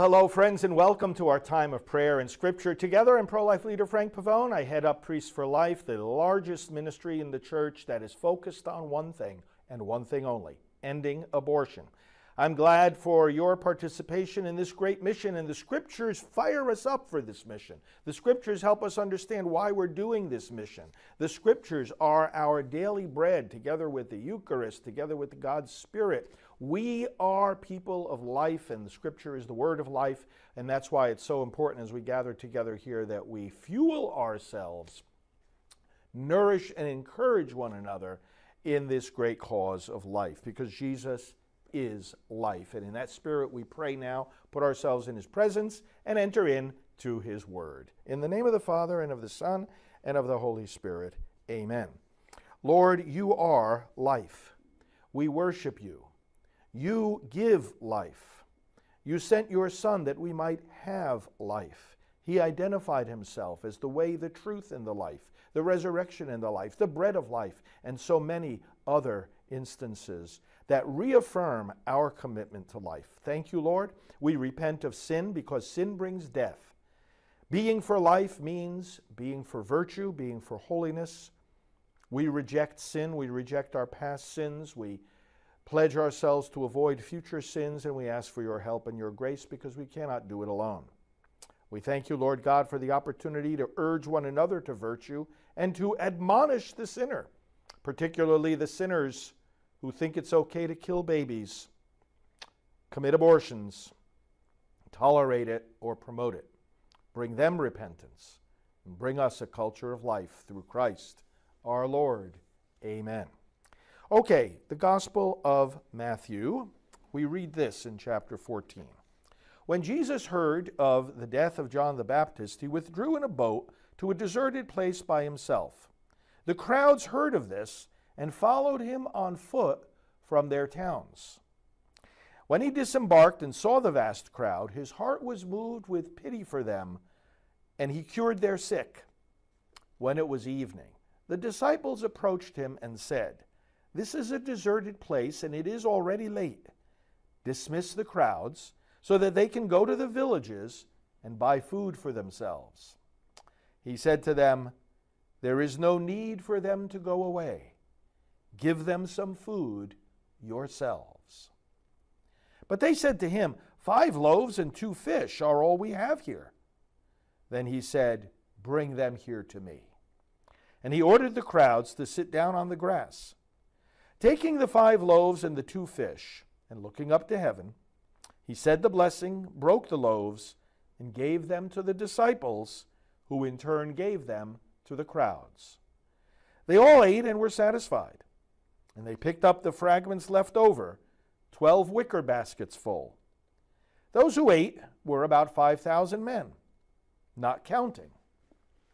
Well, hello, friends, and welcome to our time of prayer and scripture. Together, I'm pro life leader Frank Pavone. I head up Priests for Life, the largest ministry in the church that is focused on one thing and one thing only ending abortion. I'm glad for your participation in this great mission, and the scriptures fire us up for this mission. The scriptures help us understand why we're doing this mission. The scriptures are our daily bread, together with the Eucharist, together with God's Spirit. We are people of life, and the scripture is the word of life, and that's why it's so important as we gather together here that we fuel ourselves, nourish, and encourage one another in this great cause of life, because Jesus is life. And in that spirit, we pray now, put ourselves in his presence, and enter into his word. In the name of the Father, and of the Son, and of the Holy Spirit, amen. Lord, you are life. We worship you. You give life. You sent your Son that we might have life. He identified himself as the way, the truth, and the life, the resurrection and the life, the bread of life, and so many other instances that reaffirm our commitment to life. Thank you, Lord. We repent of sin because sin brings death. Being for life means being for virtue, being for holiness. We reject sin, we reject our past sins, we pledge ourselves to avoid future sins, and we ask for your help and your grace because we cannot do it alone. We thank you, Lord God, for the opportunity to urge one another to virtue and to admonish the sinner, particularly the sinners who think it's okay to kill babies, commit abortions, tolerate it, or promote it. Bring them repentance and bring us a culture of life through Christ our Lord. Amen. Okay, the Gospel of Matthew. We read this in chapter 14. When Jesus heard of the death of John the Baptist, he withdrew in a boat to a deserted place by himself. The crowds heard of this and followed him on foot from their towns. When he disembarked and saw the vast crowd, his heart was moved with pity for them, and he cured their sick. When it was evening, the disciples approached him and said, This is a deserted place, and it is already late. Dismiss the crowds so that they can go to the villages and buy food for themselves. He said to them, There is no need for them to go away. Give them some food yourselves. But they said to him, Five loaves and two fish are all we have here. Then he said, Bring them here to me. And he ordered the crowds to sit down on the grass. Taking the five loaves and the two fish, and looking up to heaven, he said the blessing, broke the loaves, and gave them to the disciples, who in turn gave them to the crowds. They all ate and were satisfied. And they picked up the fragments left over, twelve wicker baskets full. Those who ate were about 5,000 men, not counting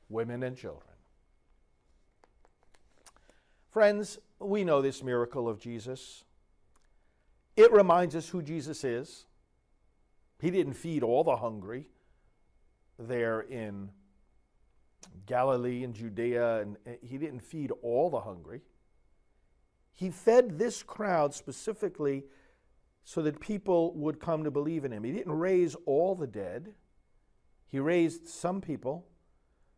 women and children. Friends, we know this miracle of Jesus. It reminds us who Jesus is. He didn't feed all the hungry there in Galilee and Judea, and eh, he didn't feed all the hungry. He fed this crowd specifically so that people would come to believe in him. He didn't raise all the dead, he raised some people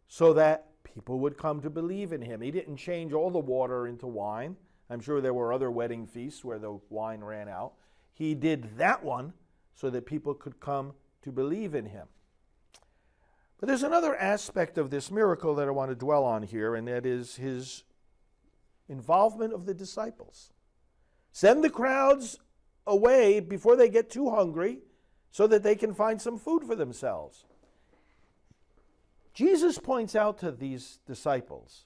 so that people would come to believe in him. He didn't change all the water into wine. I'm sure there were other wedding feasts where the wine ran out. He did that one so that people could come to believe in him. But there's another aspect of this miracle that I want to dwell on here, and that is his involvement of the disciples. Send the crowds away before they get too hungry so that they can find some food for themselves. Jesus points out to these disciples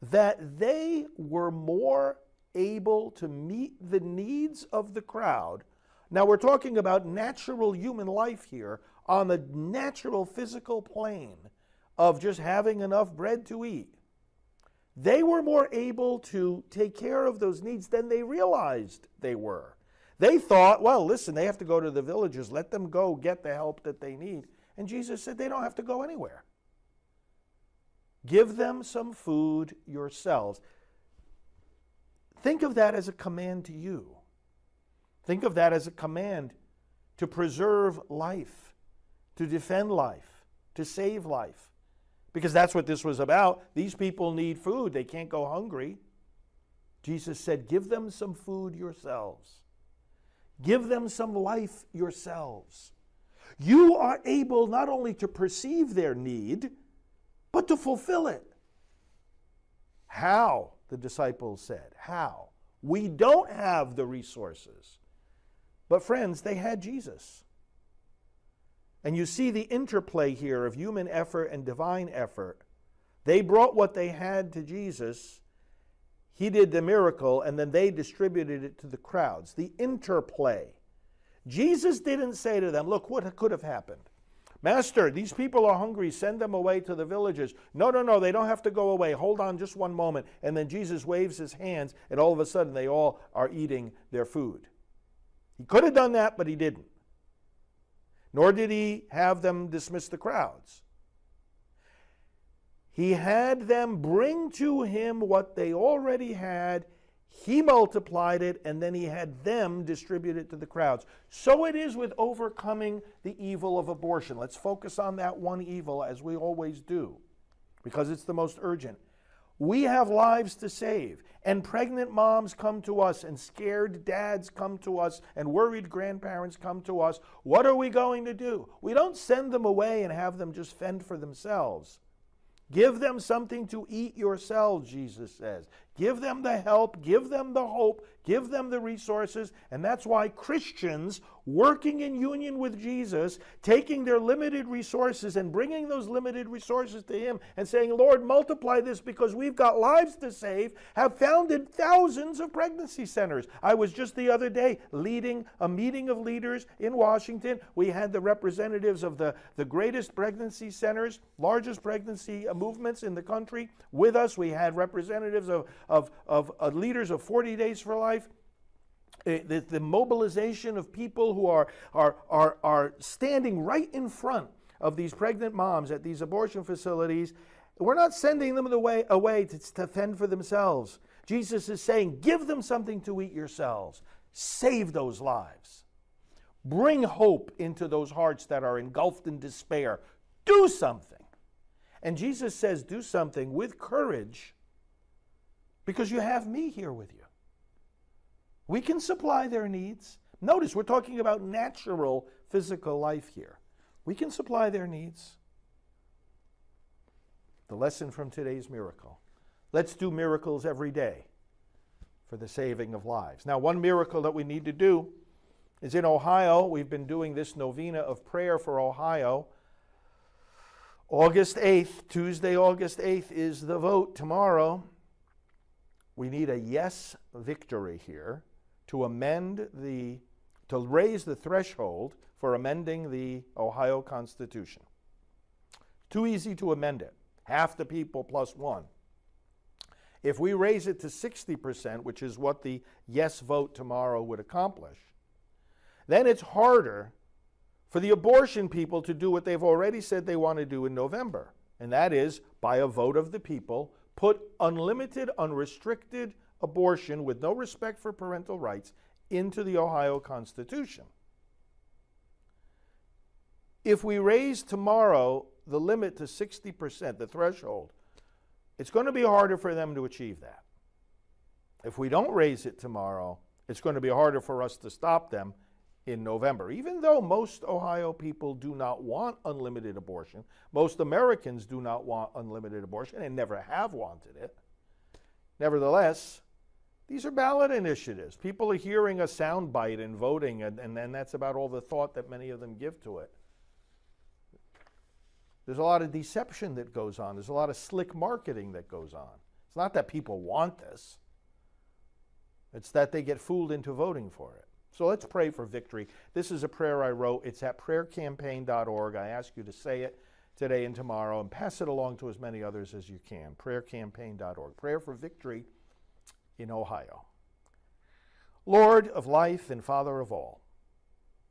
that they were more able to meet the needs of the crowd. Now, we're talking about natural human life here on the natural physical plane of just having enough bread to eat they were more able to take care of those needs than they realized they were. They thought, well, listen, they have to go to the villages, let them go get the help that they need. And Jesus said they don't have to go anywhere. Give them some food yourselves. Think of that as a command to you. Think of that as a command to preserve life, to defend life, to save life because that's what this was about. These people need food, they can't go hungry. Jesus said, Give them some food yourselves, give them some life yourselves. You are able not only to perceive their need, but to fulfill it. How? The disciples said. How? We don't have the resources. But, friends, they had Jesus. And you see the interplay here of human effort and divine effort. They brought what they had to Jesus. He did the miracle, and then they distributed it to the crowds. The interplay. Jesus didn't say to them, Look, what could have happened? Master, these people are hungry. Send them away to the villages. No, no, no, they don't have to go away. Hold on just one moment. And then Jesus waves his hands, and all of a sudden they all are eating their food. He could have done that, but he didn't nor did he have them dismiss the crowds. He had them bring to him what they already had. He multiplied it, and then he had them distribute it to the crowds. So it is with overcoming the evil of abortion. Let's focus on that one evil as we always do, because it's the most urgent. We have lives to save, and pregnant moms come to us, and scared dads come to us, and worried grandparents come to us. What are we going to do? We don't send them away and have them just fend for themselves. Give them something to eat yourselves, Jesus says. Give them the help, give them the hope, give them the resources. And that's why Christians working in union with Jesus, taking their limited resources and bringing those limited resources to Him and saying, Lord, multiply this because we've got lives to save, have founded thousands of pregnancy centers. I was just the other day leading a meeting of leaders in Washington. We had the representatives of the, the greatest pregnancy centers, largest pregnancy movements in the country with us. We had representatives of, of, of, leaders of 40 Days for Life eh, the, the mobilization of people who are, are, are, are standing right in front of these pregnant moms at these abortion facilities. We're not sending them away, away to, to fend for themselves. Jesus is saying, give them something to eat yourselves. Save those lives. Bring hope into those hearts that are engulfed in despair. Do something. And Jesus says, do something with courage because you have me here with you. We can supply their needs. Notice we're talking about natural physical life here. We can supply their needs. The lesson from today's miracle. Let's do miracles every day for the saving of lives. Now, one miracle that we need to do is in Ohio. We've been doing this novena of prayer for Ohio. August 8th, Tuesday, August 8th, is the vote tomorrow. We need a yes victory here to amend the, to raise the threshold for amending the Ohio Constitution. Too easy to amend it. Half the people plus one. If we raise it to 60%, which is what the yes vote tomorrow would accomplish, then it's harder for the abortion people to do what they've already said they want to do in November, and that is by a vote of the people, put unlimited, unrestricted abortion with no respect for parental rights into the Ohio Constitution. If we raise tomorrow the limit to 60%, the threshold, it's going to be harder for them to achieve that. If we don't raise it tomorrow, it's going to be harder for us to stop them in November. Even though most Ohio people do not want unlimited abortion, most Americans do not want unlimited abortion and never have wanted it. Nevertheless, these are ballot initiatives. People are hearing a soundbite and voting, and, and, that's about all the thought that many of them give to it. There's a lot of deception that goes on. There's a lot of slick marketing that goes on. It's not that people want this, it's that they get fooled into voting for it. So let's pray for victory. This is a prayer I wrote. It's at prayercampaign.org. I ask you to say it today and tomorrow and pass it along to as many others as you can. Prayercampaign.org. Prayer for victory in Ohio. Lord of life and Father of all,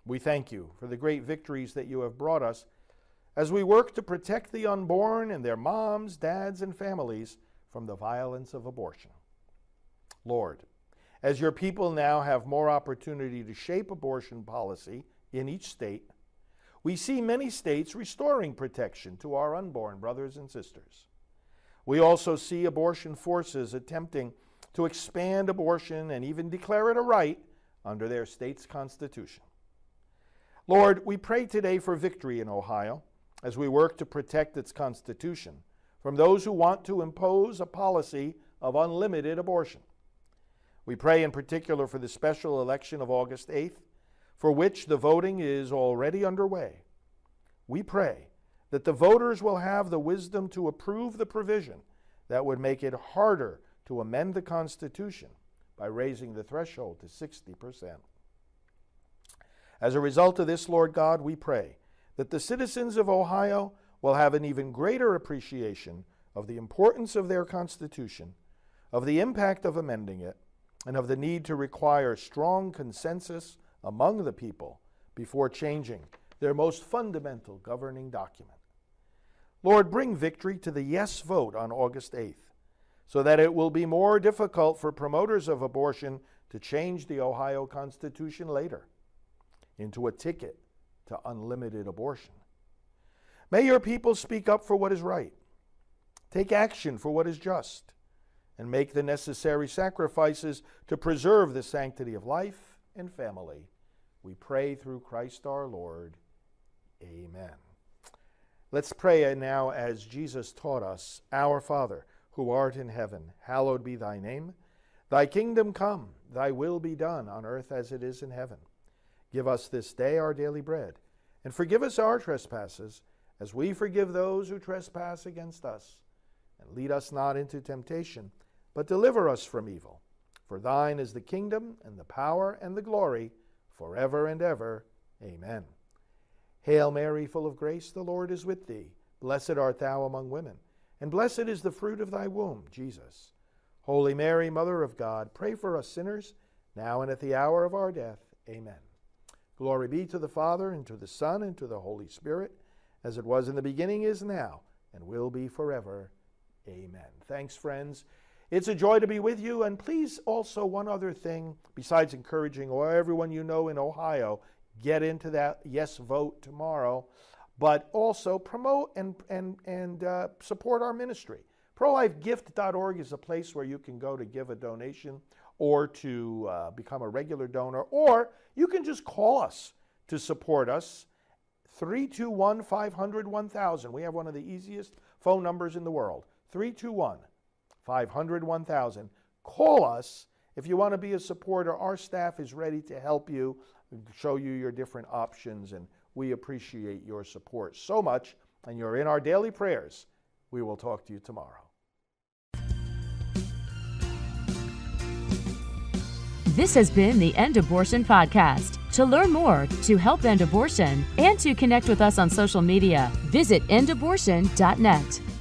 we thank you for the great victories that you have brought us as we work to protect the unborn and their moms, dads, and families from the violence of abortion. Lord, as your people now have more opportunity to shape abortion policy in each state, we see many states restoring protection to our unborn brothers and sisters. We also see abortion forces attempting to expand abortion and even declare it a right under their state's constitution. Lord, we pray today for victory in Ohio as we work to protect its constitution from those who want to impose a policy of unlimited abortion. We pray in particular for the special election of August 8th, for which the voting is already underway. We pray that the voters will have the wisdom to approve the provision that would make it harder to amend the Constitution by raising the threshold to 60%. As a result of this, Lord God, we pray that the citizens of Ohio will have an even greater appreciation of the importance of their Constitution, of the impact of amending it, and of the need to require strong consensus among the people before changing their most fundamental governing document. Lord, bring victory to the yes vote on August 8th so that it will be more difficult for promoters of abortion to change the Ohio Constitution later into a ticket to unlimited abortion. May your people speak up for what is right, take action for what is just, and make the necessary sacrifices to preserve the sanctity of life and family. We pray through Christ our Lord. Amen. Let's pray now as Jesus taught us Our Father, who art in heaven, hallowed be thy name. Thy kingdom come, thy will be done on earth as it is in heaven. Give us this day our daily bread, and forgive us our trespasses, as we forgive those who trespass against us. And lead us not into temptation, but deliver us from evil. For thine is the kingdom, and the power, and the glory, forever and ever. Amen. Hail Mary, full of grace, the Lord is with thee. Blessed art thou among women, and blessed is the fruit of thy womb, Jesus. Holy Mary, Mother of God, pray for us sinners, now and at the hour of our death. Amen. Glory be to the Father, and to the Son, and to the Holy Spirit, as it was in the beginning, is now, and will be forever. Amen. Thanks, friends. It's a joy to be with you. And please, also, one other thing, besides encouraging everyone you know in Ohio, get into that yes vote tomorrow, but also promote and, and, and uh, support our ministry. ProLifeGift.org is a place where you can go to give a donation or to uh, become a regular donor, or you can just call us to support us. 321 500 1000. We have one of the easiest phone numbers in the world. 321 500 1000. Call us if you want to be a supporter. Our staff is ready to help you, show you your different options, and we appreciate your support so much. And you're in our daily prayers. We will talk to you tomorrow. This has been the End Abortion Podcast. To learn more, to help end abortion, and to connect with us on social media, visit endabortion.net.